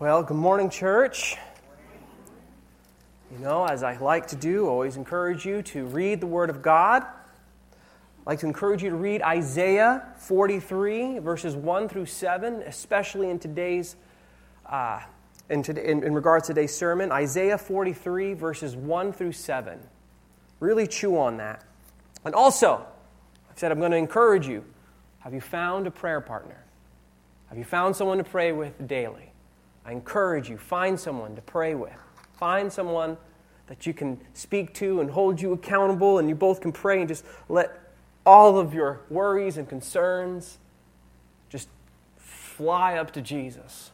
Well, good morning, church. You know, as I like to do, I always encourage you to read the Word of God. I'd like to encourage you to read Isaiah 43, verses 1 through 7, especially in today's, uh, in, today, in, in regards to today's sermon. Isaiah 43, verses 1 through 7. Really chew on that. And also, I've said I'm going to encourage you. Have you found a prayer partner? Have you found someone to pray with daily? I encourage you, find someone to pray with. Find someone that you can speak to and hold you accountable, and you both can pray and just let all of your worries and concerns just fly up to Jesus.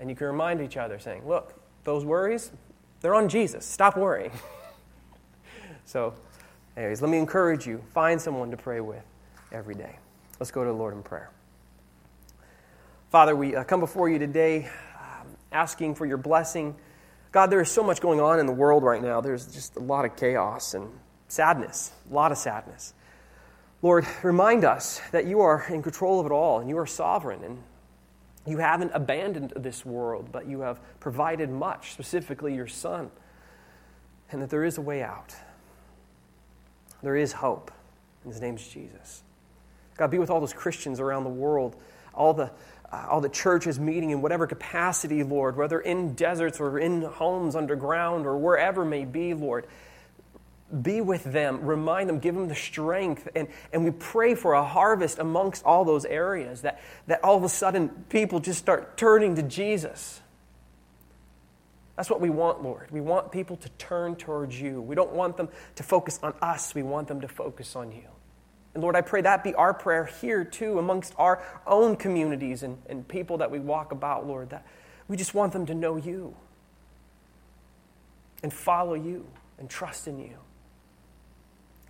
And you can remind each other, saying, Look, those worries, they're on Jesus. Stop worrying. so, anyways, let me encourage you find someone to pray with every day. Let's go to the Lord in prayer. Father, we uh, come before you today um, asking for your blessing. God, there is so much going on in the world right now. There's just a lot of chaos and sadness, a lot of sadness. Lord, remind us that you are in control of it all and you are sovereign and you haven't abandoned this world, but you have provided much, specifically your Son, and that there is a way out. There is hope, and his name is Jesus. God, be with all those Christians around the world, all the uh, all the churches meeting in whatever capacity, Lord, whether in deserts or in homes underground or wherever may be, Lord. Be with them, remind them, give them the strength. And, and we pray for a harvest amongst all those areas that, that all of a sudden people just start turning to Jesus. That's what we want, Lord. We want people to turn towards you. We don't want them to focus on us, we want them to focus on you. And Lord, I pray that be our prayer here too, amongst our own communities and, and people that we walk about, Lord, that we just want them to know you and follow you and trust in you.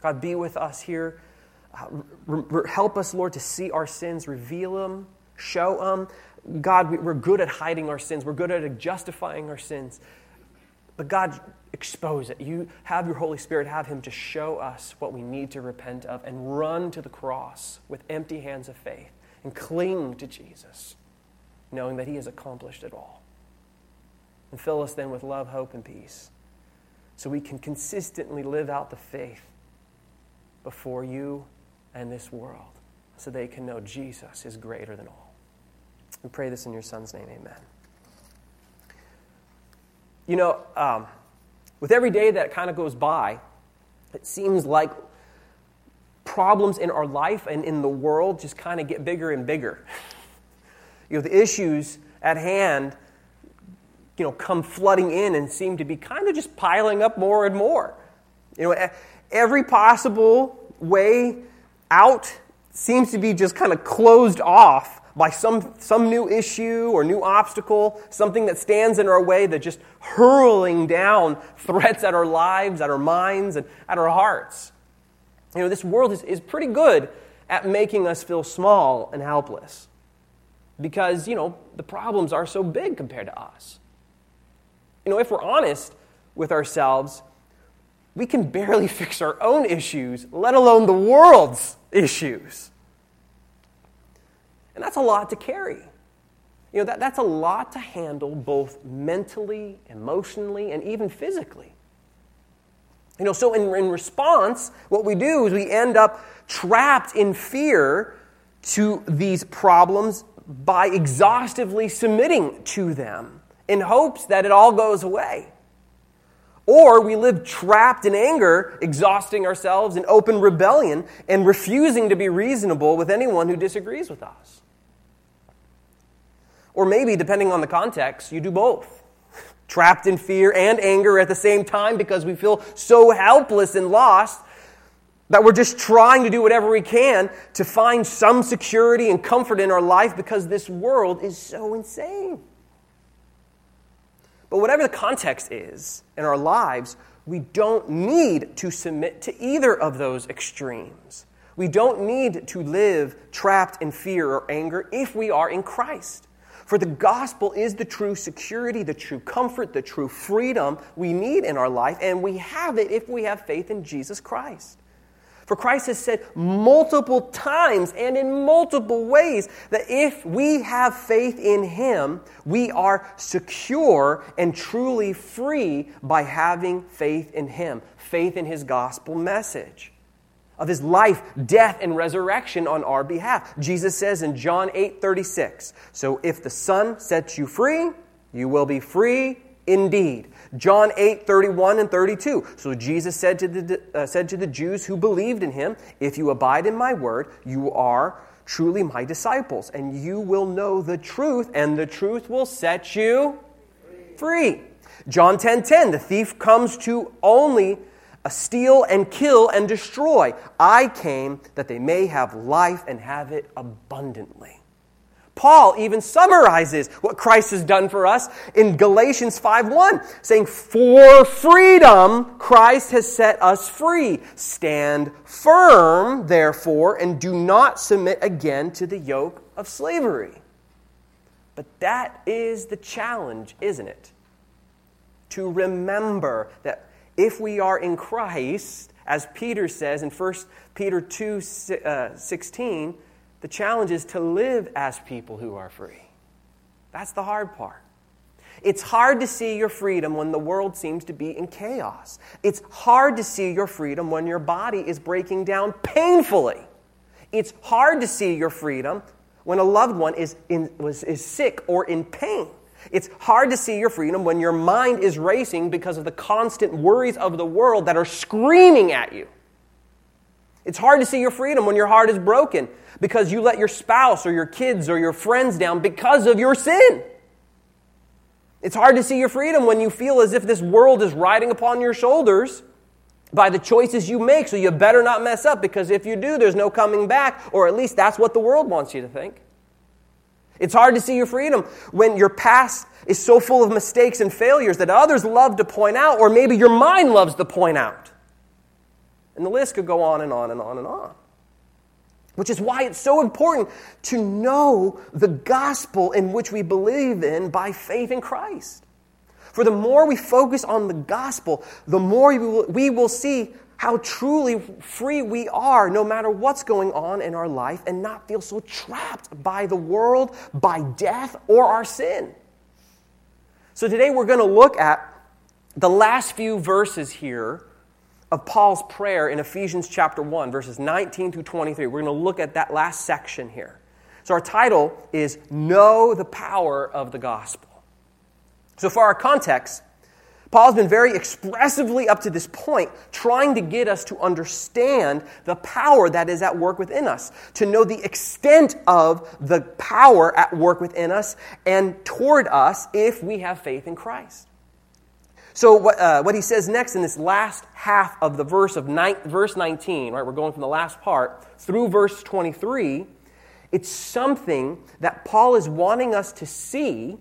God, be with us here. Uh, re- re- help us, Lord, to see our sins, reveal them, show them. God, we, we're good at hiding our sins, we're good at justifying our sins. But God, expose it. You have your Holy Spirit, have Him to show us what we need to repent of and run to the cross with empty hands of faith and cling to Jesus, knowing that He has accomplished it all. And fill us then with love, hope, and peace so we can consistently live out the faith before you and this world so they can know Jesus is greater than all. We pray this in your Son's name, amen. You know, um, with every day that kind of goes by, it seems like problems in our life and in the world just kind of get bigger and bigger. you know, the issues at hand, you know, come flooding in and seem to be kind of just piling up more and more. You know, every possible way out seems to be just kind of closed off by some, some new issue or new obstacle, something that stands in our way that just hurling down threats at our lives, at our minds, and at our hearts. You know, this world is, is pretty good at making us feel small and helpless because, you know, the problems are so big compared to us. You know, if we're honest with ourselves, we can barely fix our own issues, let alone the world's issues. And that's a lot to carry. You know, that, that's a lot to handle both mentally, emotionally, and even physically. You know, so in, in response, what we do is we end up trapped in fear to these problems by exhaustively submitting to them in hopes that it all goes away. Or we live trapped in anger, exhausting ourselves in open rebellion and refusing to be reasonable with anyone who disagrees with us. Or maybe, depending on the context, you do both. Trapped in fear and anger at the same time because we feel so helpless and lost that we're just trying to do whatever we can to find some security and comfort in our life because this world is so insane. But whatever the context is in our lives, we don't need to submit to either of those extremes. We don't need to live trapped in fear or anger if we are in Christ. For the gospel is the true security, the true comfort, the true freedom we need in our life, and we have it if we have faith in Jesus Christ. For Christ has said multiple times and in multiple ways that if we have faith in Him, we are secure and truly free by having faith in Him, faith in His gospel message of his life, death, and resurrection on our behalf. Jesus says in John 8 36, So if the Son sets you free, you will be free indeed. John 8 31 and 32. So Jesus said to, the, uh, said to the Jews who believed in him, If you abide in my word, you are truly my disciples, and you will know the truth, and the truth will set you free. John 10 10, the thief comes to only steal and kill and destroy. I came that they may have life and have it abundantly. Paul even summarizes what Christ has done for us in Galatians 5:1, saying, "For freedom Christ has set us free. Stand firm, therefore, and do not submit again to the yoke of slavery." But that is the challenge, isn't it? To remember that if we are in Christ, as Peter says in 1 Peter 2 uh, 16, the challenge is to live as people who are free. That's the hard part. It's hard to see your freedom when the world seems to be in chaos. It's hard to see your freedom when your body is breaking down painfully. It's hard to see your freedom when a loved one is, in, was, is sick or in pain. It's hard to see your freedom when your mind is racing because of the constant worries of the world that are screaming at you. It's hard to see your freedom when your heart is broken because you let your spouse or your kids or your friends down because of your sin. It's hard to see your freedom when you feel as if this world is riding upon your shoulders by the choices you make, so you better not mess up because if you do, there's no coming back, or at least that's what the world wants you to think. It's hard to see your freedom when your past is so full of mistakes and failures that others love to point out, or maybe your mind loves to point out. And the list could go on and on and on and on. Which is why it's so important to know the gospel in which we believe in by faith in Christ. For the more we focus on the gospel, the more we will, see how truly free we are no matter what's going on in our life and not feel so trapped by the world, by death, or our sin. So today we're going to look at the last few verses here of Paul's prayer in Ephesians chapter 1, verses 19 through 23. We're going to look at that last section here. So our title is Know the Power of the Gospel. So for our context, Paul's been very expressively up to this point trying to get us to understand the power that is at work within us, to know the extent of the power at work within us and toward us if we have faith in Christ. So, what, uh, what he says next in this last half of the verse of verse 19, right, we're going from the last part through verse 23, it's something that Paul is wanting us to see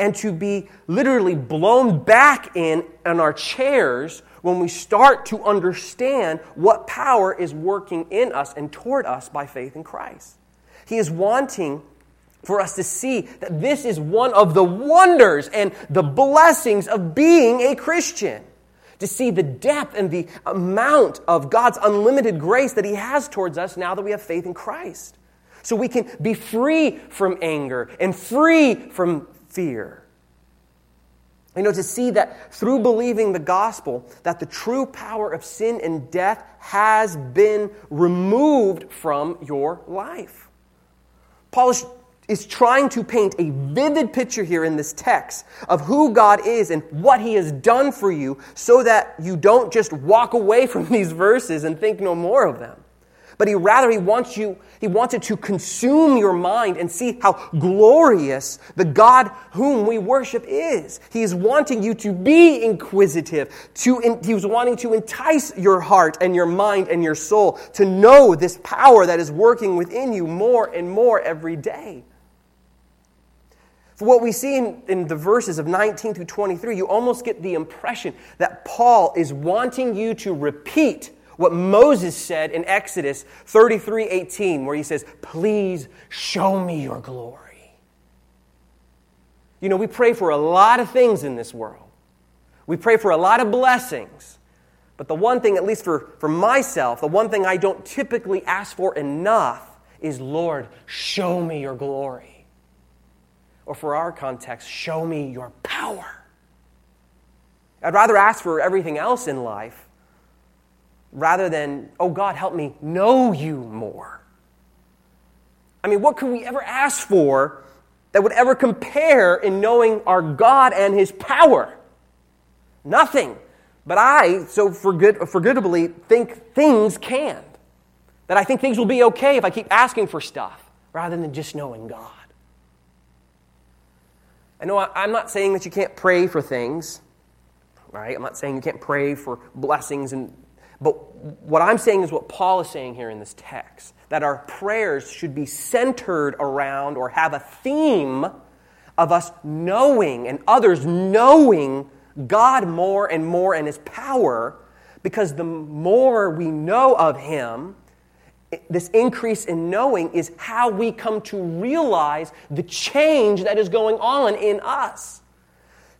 and to be literally blown back in on our chairs when we start to understand what power is working in us and toward us by faith in Christ. He is wanting for us to see that this is one of the wonders and the blessings of being a Christian. To see the depth and the amount of God's unlimited grace that He has towards us now that we have faith in Christ. So we can be free from anger and free from fear. You know, to see that through believing the gospel, that the true power of sin and death has been removed from your life. Paul is, trying to paint a vivid picture here in this text of who God is and what he has done for you so that you don't just walk away from these verses and think no more of them but he rather he wants you he wants it to consume your mind and see how glorious the god whom we worship is. He is wanting you to be inquisitive to he was wanting to entice your heart and your mind and your soul to know this power that is working within you more and more every day. For what we see in, in, the verses of 19 through 23, you almost get the impression that Paul is wanting you to repeat what Moses said in Exodus 33 18, where he says, Please show me your glory. You know, we pray for a lot of things in this world, we pray for a lot of blessings. But the one thing, at least for, for myself, the one thing I don't typically ask for enough is, Lord, show me your glory. Or for our context, show me your power. I'd rather ask for everything else in life rather than, oh God, help me know you more. I mean, what could we ever ask for that would ever compare in knowing our God and his power? Nothing. But I, so forget, forgettably, think things can. That I think things will be okay if I keep asking for stuff rather than just knowing God. I know I'm not saying that you can't pray for things, right? I'm not saying you can't pray for blessings, and, but what I'm saying is what Paul is saying here in this text that our prayers should be centered around or have a theme of us knowing and others knowing God more and more and His power, because the more we know of Him, this increase in knowing is how we come to realize the change that is going on in us.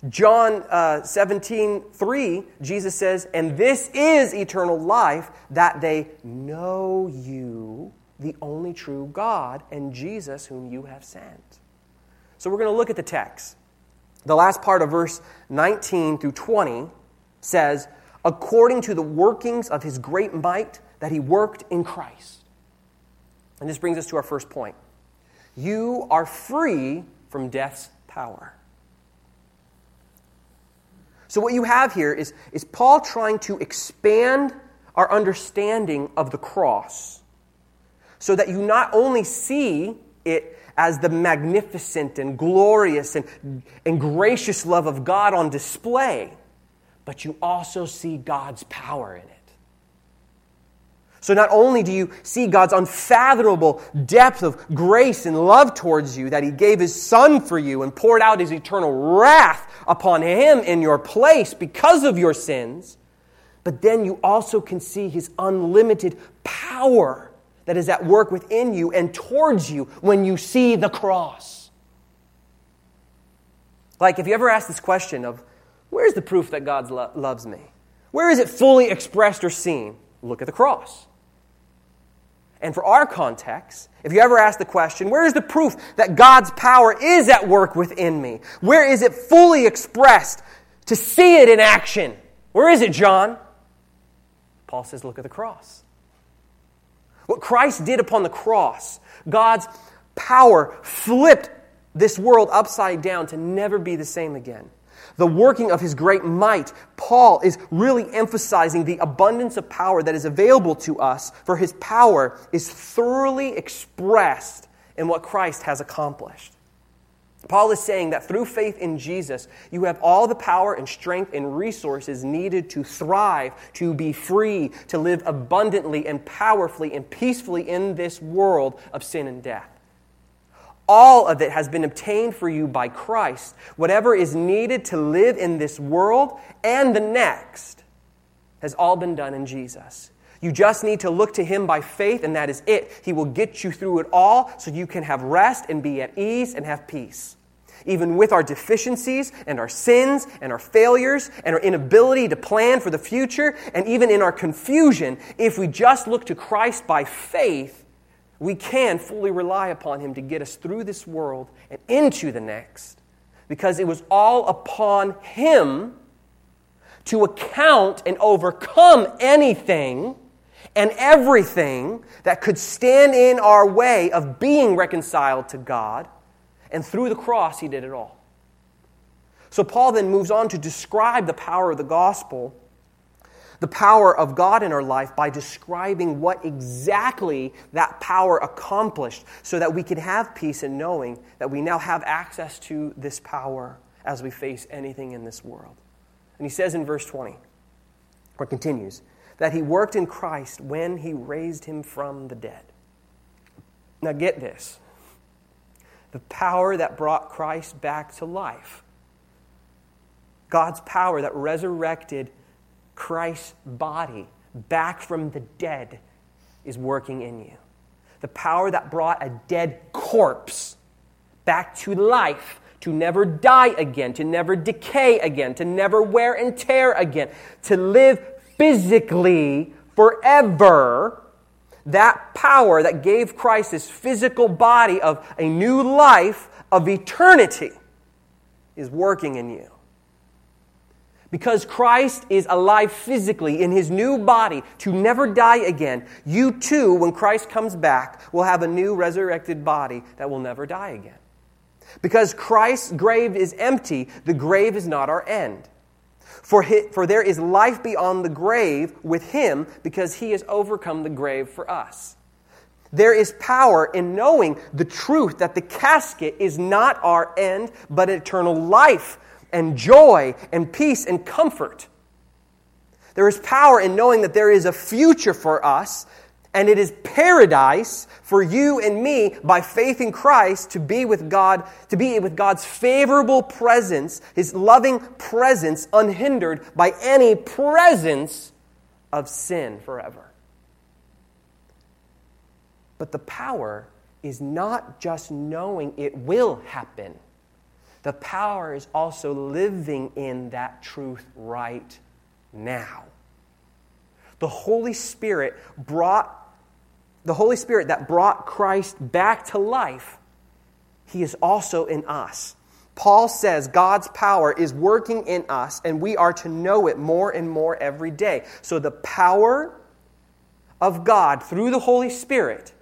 John uh, 17, 3, Jesus says, And this is eternal life, that they know you, the only true God, and Jesus, whom you have sent. So we're going to look at the text. The last part of verse 19 through 20 says, according to the workings of his great might that he worked in Christ. And this brings us to our first point. You are free from death's power. So, what you have here is, is Paul trying to expand our understanding of the cross so that you not only see it as the magnificent and glorious and, and gracious love of God on display, but you also see God's power in it. So, not only do you see God's unfathomable depth of grace and love towards you, that He gave His Son for you and poured out His eternal wrath upon Him in your place because of your sins, but then you also can see His unlimited power that is at work within you and towards you when you see the cross. Like, if you ever ask this question of, where's the proof that God lo- loves me? Where is it fully expressed or seen? Look at the cross. And for our context, if you ever ask the question, where is the proof that God's power is at work within me? Where is it fully expressed to see it in action? Where is it, John? Paul says, look at the cross. What Christ did upon the cross, God's power flipped this world upside down to never be the same again. The working of his great might, Paul is really emphasizing the abundance of power that is available to us, for his power is thoroughly expressed in what Christ has accomplished. Paul is saying that through faith in Jesus, you have all the power and strength and resources needed to thrive, to be free, to live abundantly and powerfully and peacefully in this world of sin and death. All of it has been obtained for you by Christ. Whatever is needed to live in this world and the next has all been done in Jesus. You just need to look to Him by faith, and that is it. He will get you through it all so you can have rest and be at ease and have peace. Even with our deficiencies and our sins and our failures and our inability to plan for the future, and even in our confusion, if we just look to Christ by faith, we can fully rely upon Him to get us through this world and into the next. Because it was all upon Him to account and overcome anything and everything that could stand in our way of being reconciled to God. And through the cross, he did it all. So Paul then moves on to describe the power of the gospel, the power of God in our life, by describing what exactly that power accomplished so that we can have peace in knowing that we now have access to this power as we face anything in this world. And he says in verse 20, or continues, that he worked in Christ when he raised him from the dead. Now, get this the power that brought Christ back to life, God's power that resurrected Christ's body back from the dead, is working in you. The power that brought a dead corpse back to life to never die again, to never decay again, to never wear and tear again, to live physically forever. That power that gave Christ his physical body of a new life of eternity is working in you. Because Christ is alive physically in his new body to never die again, you too, when Christ comes back, will have a new resurrected body that will never die again. Because Christ's grave is empty, the grave is not our end. For, for there is life beyond the grave with him because he has overcome the grave for us. There is power in knowing the truth that the casket is not our end, but eternal life and joy and peace and comfort. There is power in knowing that there is a future for us, and it is paradise for you and me by faith in Christ to be with God, to be with God's favorable presence, His loving presence, unhindered by any presence of sin forever. But the power is not just knowing it will happen. The power is also living in that truth right now. The Holy Spirit brought the Holy Spirit that brought Christ back to life, he is also in us. Paul says God's power is working in us, and we are to know it more and more every day. So the power of God through the Holy Spirit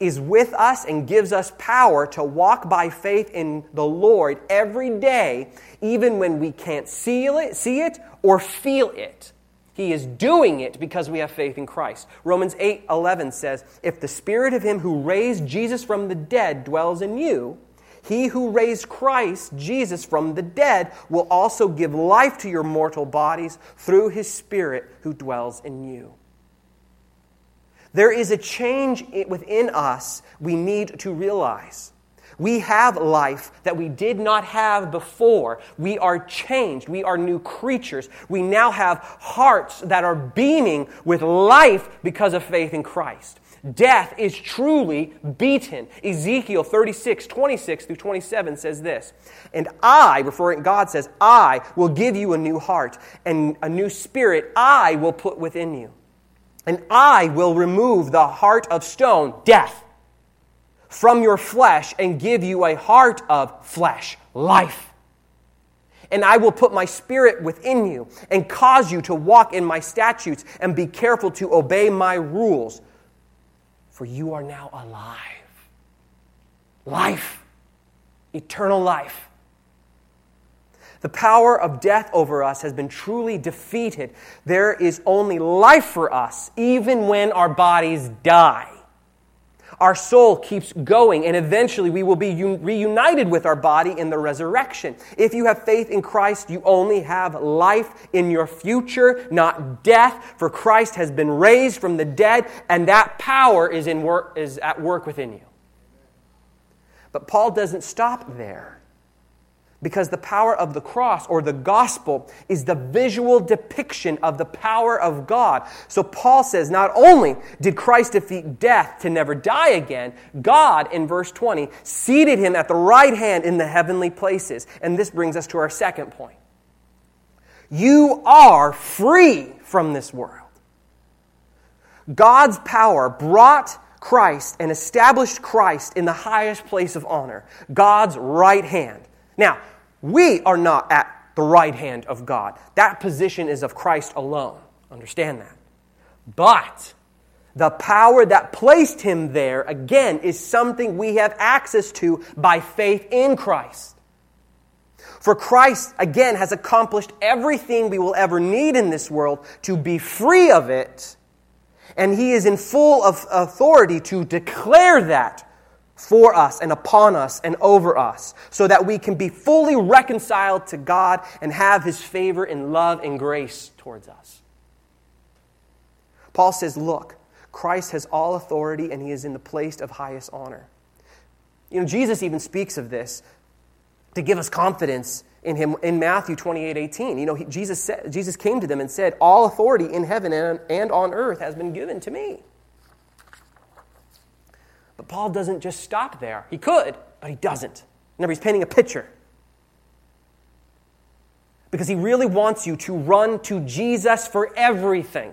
is with us and gives us power to walk by faith in the Lord every day, even when we can't see it, see it or feel it. He is doing it because we have faith in Christ. Romans 8 11 says, If the spirit of him who raised Jesus from the dead dwells in you, he who raised Christ, Jesus, from the dead will also give life to your mortal bodies through his spirit who dwells in you. There is a change within us we need to realize. We have life that we did not have before. We are changed. We are new creatures. We now have hearts that are beaming with life because of faith in Christ. Death is truly beaten. Ezekiel 36, 26 through 27 says this. And I, referring God says, I will give you a new heart and a new spirit I will put within you. And I will remove the heart of stone, death, from your flesh and give you a heart of flesh, life. And I will put my spirit within you and cause you to walk in my statutes and be careful to obey my rules. For you are now alive. Life, eternal life. The power of death over us has been truly defeated. There is only life for us, even when our bodies die. Our soul keeps going, and eventually we will be un- reunited with our body in the resurrection. If you have faith in Christ, you only have life in your future, not death, for Christ has been raised from the dead, and that power is, in work, is at work within you. But Paul doesn't stop there because the power of the cross or the gospel is the visual depiction of the power of God. So Paul says not only did Christ defeat death to never die again, God, in verse 20, seated him at the right hand in the heavenly places. And this brings us to our second point. You are free from this world. God's power brought Christ and established Christ in the highest place of honor, God's right hand. Now, we are not at the right hand of God. That position is of Christ alone. Understand that. But the power that placed him there, again, is something we have access to by faith in Christ. For Christ, again, has accomplished everything we will ever need in this world to be free of it, and he is in full of authority to declare that for us and upon us and over us, so that we can be fully reconciled to God and have His favor and love and grace towards us. Paul says, Look, Christ has all authority and He is in the place of highest honor. You know, Jesus even speaks of this to give us confidence in him in Matthew 28 18. You know, he, Jesus, said, Jesus came to them and said, All authority in heaven and, and on earth has been given to me. But Paul doesn't just stop there. He could, but he doesn't. Remember, he's painting a picture. because he really wants you to run to Jesus for everything.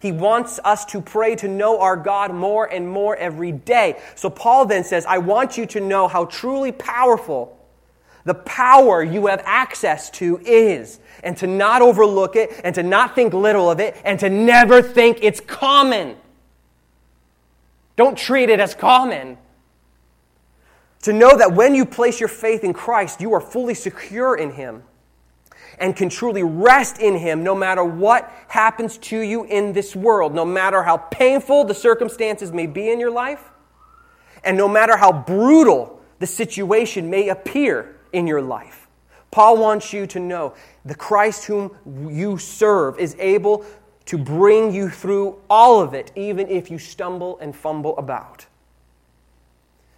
He wants us to pray to know our God more and more every day. So Paul then says, I want you to know how truly powerful the power you have access to is, and to not overlook it, and to not think little of it, and to never think it's common. Don't treat it as common. To know that when you place your faith in Christ, you are fully secure in Him and can truly rest in Him no matter what happens to you in this world, no matter how painful the circumstances may be in your life, and no matter how brutal the situation may appear in your life. Paul wants you to know the Christ whom you serve is able to bring you through all of it, even if you stumble and fumble about.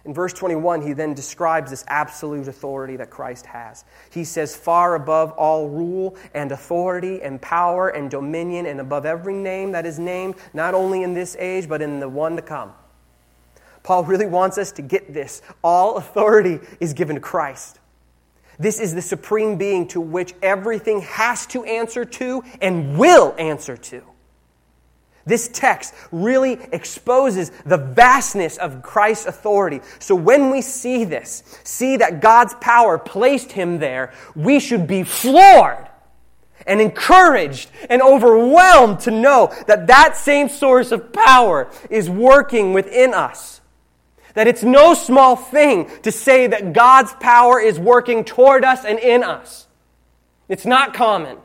In verse 21, he then describes this absolute authority that Christ has. He says, Far above all rule and authority and power and dominion, and above every name that is named, not only in this age, but in the one to come. Paul really wants us to get this. All authority is given to Christ. This is the supreme being to which everything has to answer to and will answer to. This text really exposes the vastness of Christ's authority. So when we see this, see that God's power placed him there, we should be floored and encouraged and overwhelmed to know that that same source of power is working within us. That it's no small thing to say that God's power is working toward us and in us. It's not common.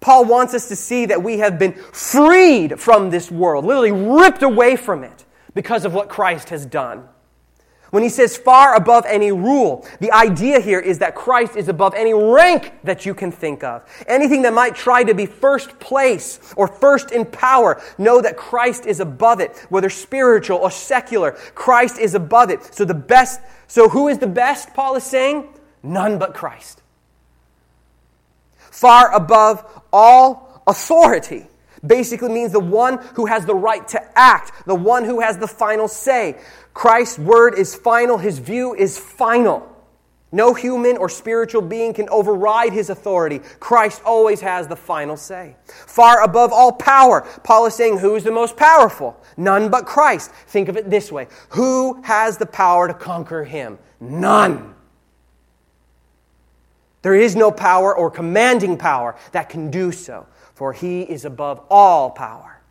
Paul wants us to see that we have been freed from this world, literally ripped away from it because of what Christ has done. When he says far above any rule, the idea here is that Christ is above any rank that you can think of. Anything that might try to be first place or first in power, know that Christ is above it, whether spiritual or secular. Christ is above it. So the best, so who is the best, Paul is saying? None but Christ far above all authority. Basically means the one who has the right to act, the one who has the final say. Christ's word is final, his view is final. No human or spiritual being can override his authority. Christ always has the final say. Far above all power, Paul is saying, Who is the most powerful? None but Christ. Think of it this way Who has the power to conquer him? None. There is no power or commanding power that can do so, for he is above all power.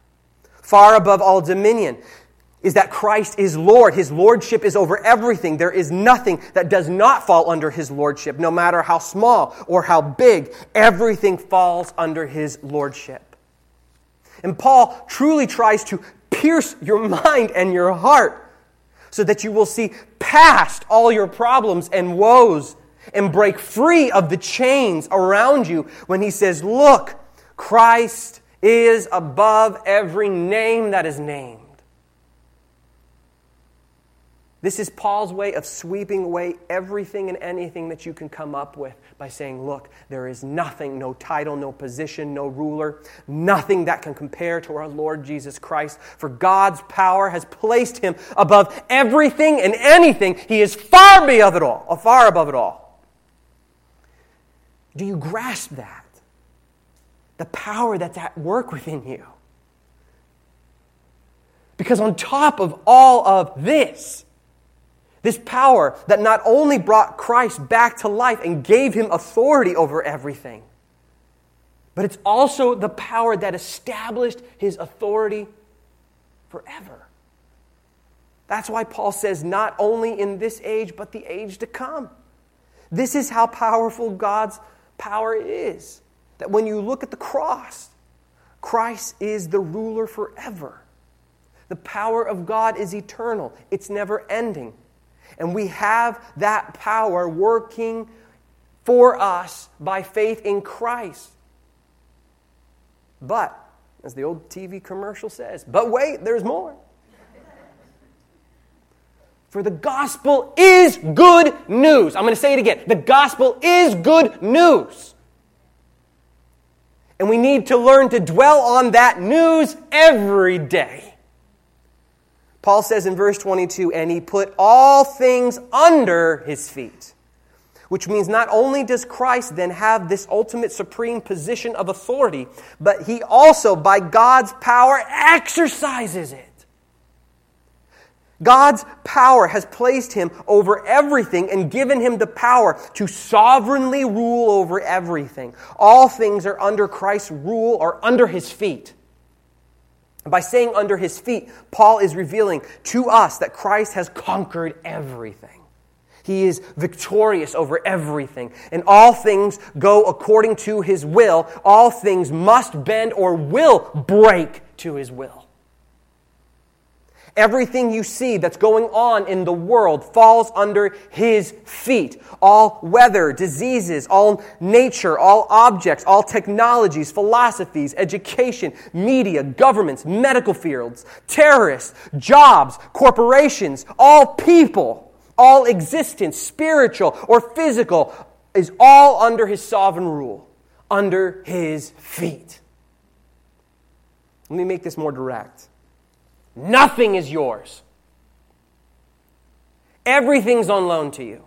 Far above all dominion is that Christ is Lord. His lordship is over everything. There is nothing that does not fall under his lordship, no matter how small or how big. Everything falls under his lordship. And Paul truly tries to pierce your mind and your heart so that you will see past all your problems and woes and break free of the chains around you when he says, Look, Christ is above every name that is named. This is Paul's way of sweeping away everything and anything that you can come up with by saying, Look, there is nothing, no title, no position, no ruler, nothing that can compare to our Lord Jesus Christ. For God's power has placed him above everything and anything. He is far above it all, far above it all. Do you grasp that? The power that's at work within you. Because on top of all of this, this power that not only brought Christ back to life and gave him authority over everything, but it's also the power that established his authority forever. That's why Paul says, not only in this age, but the age to come. This is how powerful God's power is. That when you look at the cross, Christ is the ruler forever. The power of God is eternal, it's never ending. And we have that power working for us by faith in Christ. But, as the old TV commercial says, but wait, there's more. For the gospel is good news. I'm going to say it again. The gospel is good news. And we need to learn to dwell on that news every day. Paul says in verse 22 and he put all things under his feet. Which means not only does Christ then have this ultimate supreme position of authority, but he also, by God's power, exercises it. God's power has placed him over everything and given him the power to sovereignly rule over everything. All things are under Christ's rule or under his feet. By saying under his feet, Paul is revealing to us that Christ has conquered everything. He is victorious over everything. And all things go according to his will. All things must bend or will break to his will. Everything you see that's going on in the world falls under his feet. All weather, diseases, all nature, all objects, all technologies, philosophies, education, media, governments, medical fields, terrorists, jobs, corporations, all people, all existence, spiritual or physical, is all under his sovereign rule, under his feet. Let me make this more direct. Nothing is yours. Everything's on loan to you.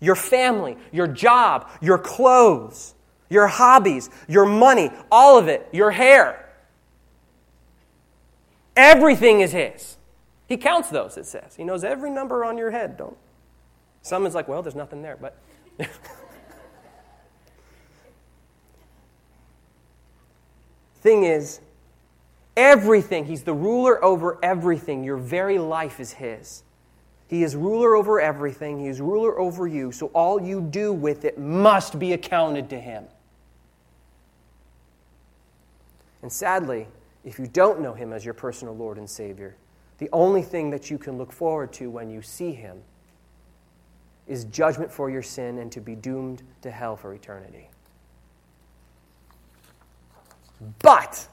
Your family, your job, your clothes, your hobbies, your money, all of it, your hair. Everything is His. He counts those, it says. He knows every number on your head, don't. Some is like, well, there's nothing there, but. Thing is, Everything. He's the ruler over everything. Your very life is His. He is ruler over everything. He is ruler over you. So all you do with it must be accounted to Him. And sadly, if you don't know Him as your personal Lord and Savior, the only thing that you can look forward to when you see Him is judgment for your sin and to be doomed to hell for eternity. But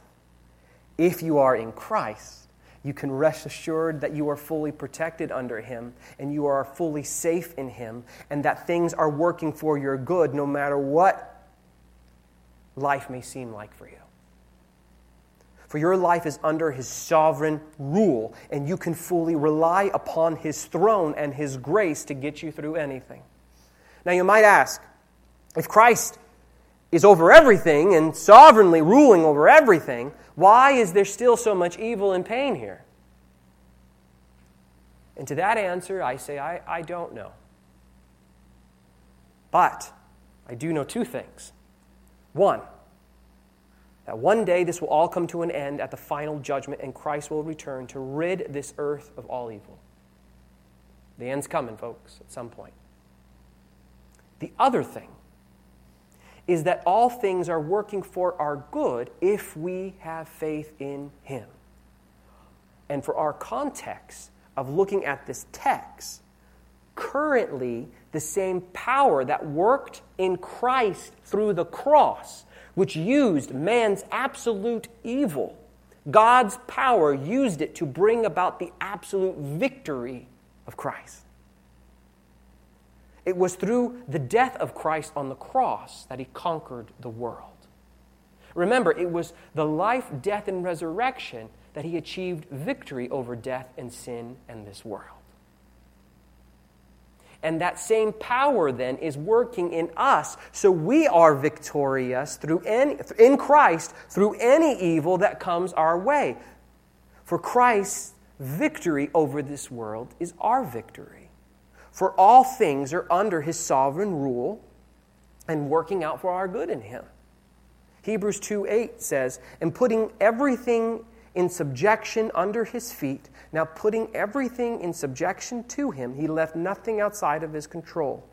if you are in Christ, you can rest assured that you are fully protected under Him and you are fully safe in Him and that things are working for your good no matter what life may seem like for you. For your life is under His sovereign rule and you can fully rely upon His throne and His grace to get you through anything. Now, you might ask if Christ is over everything and sovereignly ruling over everything, why is there still so much evil and pain here? And to that answer, I say, I, I don't know. But I do know two things. One, that one day this will all come to an end at the final judgment, and Christ will return to rid this earth of all evil. The end's coming, folks, at some point. The other thing is that all things are working for our good if we have faith in Him. And for our context of looking at this text, currently the same power that worked in Christ through the cross, which used man's absolute evil, God's power used it to bring about the absolute victory of Christ. It was through the death of Christ on the cross that he conquered the world. Remember, it was the life, death, and resurrection that he achieved victory over death and sin and this world. And that same power then is working in us. So we are victorious through any, in Christ through any evil that comes our way. For Christ's victory over this world is our victory. For all things are under his sovereign rule and working out for our good in him. Hebrews 2 8 says, And putting everything in subjection under his feet, now putting everything in subjection to him, he left nothing outside of his control.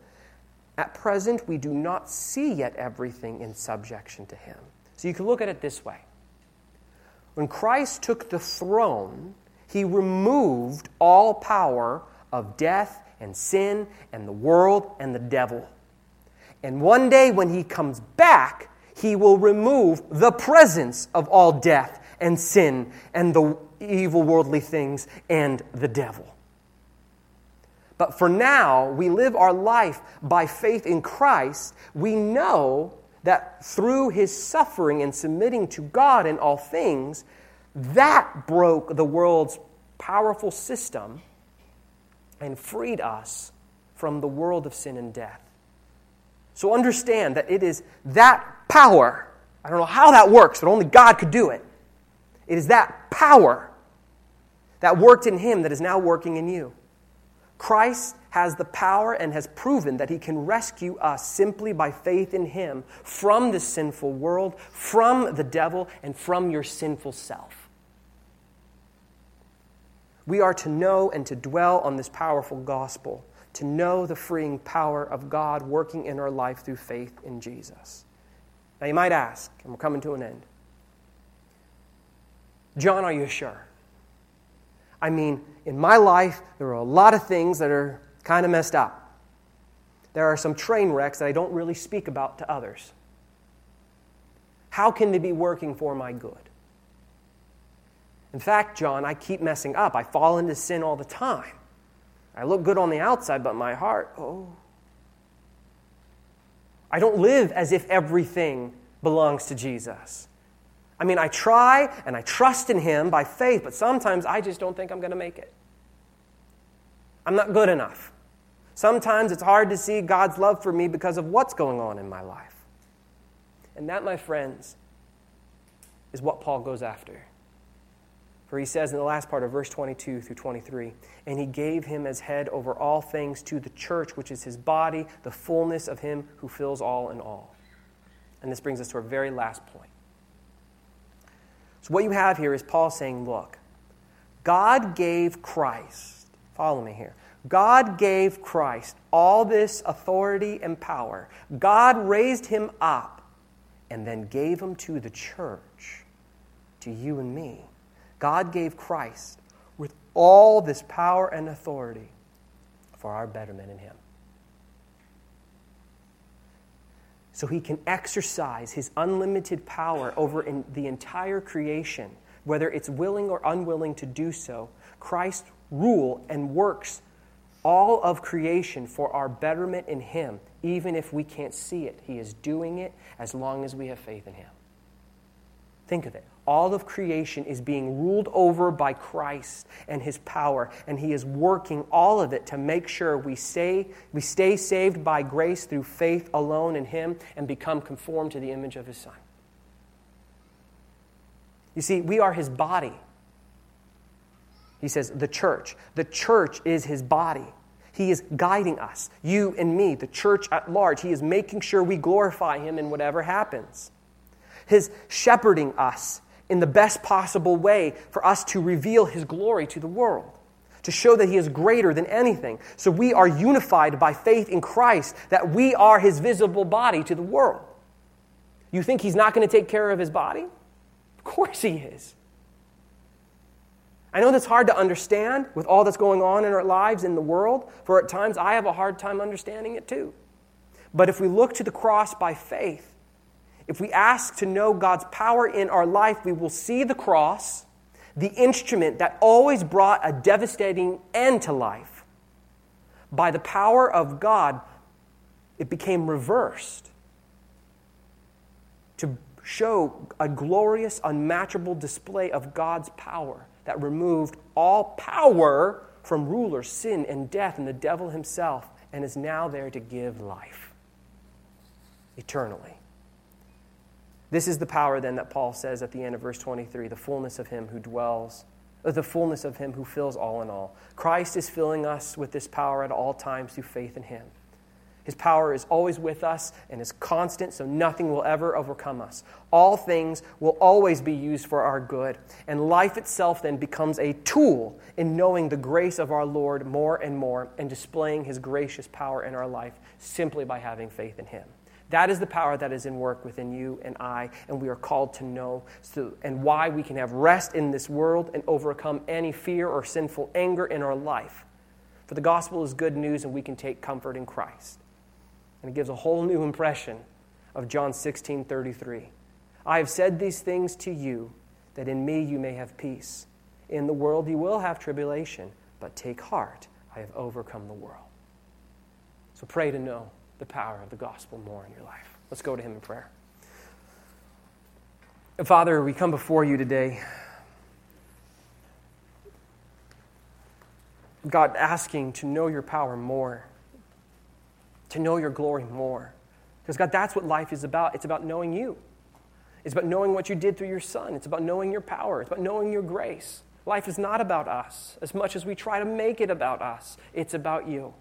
At present, we do not see yet everything in subjection to him. So you can look at it this way. When Christ took the throne, he removed all power of death and sin and the world and the devil. And one day when he comes back, he will remove the presence of all death and sin and the evil worldly things and the devil. But for now, we live our life by faith in Christ. We know that through his suffering and submitting to God in all things, that broke the world's powerful system and freed us from the world of sin and death. So understand that it is that power. I don't know how that works, but only God could do it. It is that power that worked in him that is now working in you. Christ has the power and has proven that he can rescue us simply by faith in him from the sinful world, from the devil, and from your sinful self. We are to know and to dwell on this powerful gospel, to know the freeing power of God working in our life through faith in Jesus. Now, you might ask, and we're coming to an end John, are you sure? I mean, in my life, there are a lot of things that are kind of messed up. There are some train wrecks that I don't really speak about to others. How can they be working for my good? In fact, John, I keep messing up. I fall into sin all the time. I look good on the outside, but my heart, oh. I don't live as if everything belongs to Jesus. I mean, I try and I trust in Him by faith, but sometimes I just don't think I'm going to make it. I'm not good enough. Sometimes it's hard to see God's love for me because of what's going on in my life. And that, my friends, is what Paul goes after. For he says in the last part of verse 22 through 23, and he gave him as head over all things to the church, which is his body, the fullness of him who fills all in all. And this brings us to our very last point. So, what you have here is Paul saying, Look, God gave Christ, follow me here. God gave Christ all this authority and power. God raised him up and then gave him to the church, to you and me. God gave Christ with all this power and authority for our betterment in him. so he can exercise his unlimited power over the entire creation, whether it's willing or unwilling to do so. Christ rule and works all of creation for our betterment in him, even if we can't see it. He is doing it as long as we have faith in him. Think of it. All of creation is being ruled over by Christ and his power, and he is working all of it to make sure we stay, we stay saved by grace through faith alone in him and become conformed to the image of his Son. You see, we are his body. He says, the church. The church is his body. He is guiding us, you and me, the church at large. He is making sure we glorify him in whatever happens his shepherding us in the best possible way for us to reveal his glory to the world, to show that he is greater than anything. So we are unified by faith in Christ, that we are his visible body to the world. You think he's not going to take care of his body? Of course he is. I know that's hard to understand with all that's going on in our lives in the world, for at times I have a hard time understanding it too. But if we look to the cross by faith, if we ask to know God's power in our life, we will see the cross, the instrument that always brought a devastating end to life. By the power of God, it became reversed to show a glorious, unmatchable display of God's power that removed all power from rulers, sin, and death, and the devil himself, and is now there to give life eternally. This is the power then that Paul says at the end of verse 23 the fullness of him who dwells, uh, the fullness of him who fills all in all. Christ is filling us with this power at all times through faith in him. His power is always with us and is constant, so nothing will ever overcome us. All things will always be used for our good. And life itself then becomes a tool in knowing the grace of our Lord more and more and displaying his gracious power in our life simply by having faith in him. That is the power that is in work within you and I, and we are called to know so, and why we can have rest in this world and overcome any fear or sinful anger in our life. For the gospel is good news, and we can take comfort in Christ. And it gives a whole new impression of John 16 33. I have said these things to you, that in me you may have peace. In the world you will have tribulation, but take heart, I have overcome the world. So pray to know the power of the gospel more in your life. Let's go to Him in prayer. Father, we come before you today. God, asking to know your power more, to know your glory more. Because, God, that's what life is about. It's about knowing you. It's about knowing what you did through your Son. It's about knowing your power. It's about knowing your grace. Life is not about us as much as we try to make it about us, it's about you.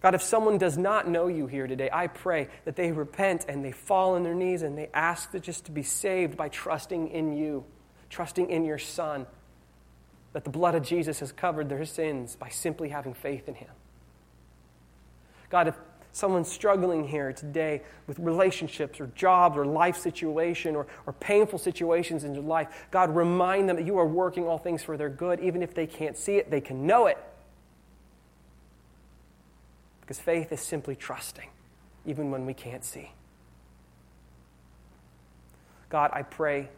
God, if someone does not know you here today, I pray that they repent and they fall on their knees and they ask to just to be saved by trusting in you, trusting in your Son, that the blood of Jesus has covered their sins by simply having faith in Him. God, if someone's struggling here today with relationships or jobs or life situation or, or painful situations in your life, God, remind them that you are working all things for their good. Even if they can't see it, they can know it because faith is simply trusting, even when we can't see. God, I pray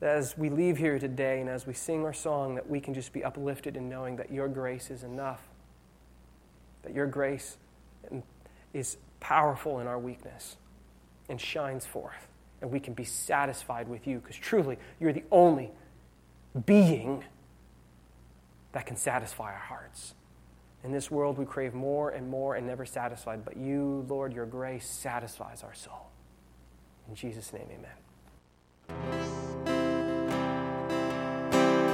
that as we leave here today and as we sing our song, that we can just be uplifted in knowing that your grace is enough, that your grace is powerful in our weakness and shines forth, and we can be satisfied with you because truly you're the only being that can satisfy our hearts. In this world, we crave more and more and never satisfied, but you, Lord, your grace satisfies our soul. In Jesus' name, amen.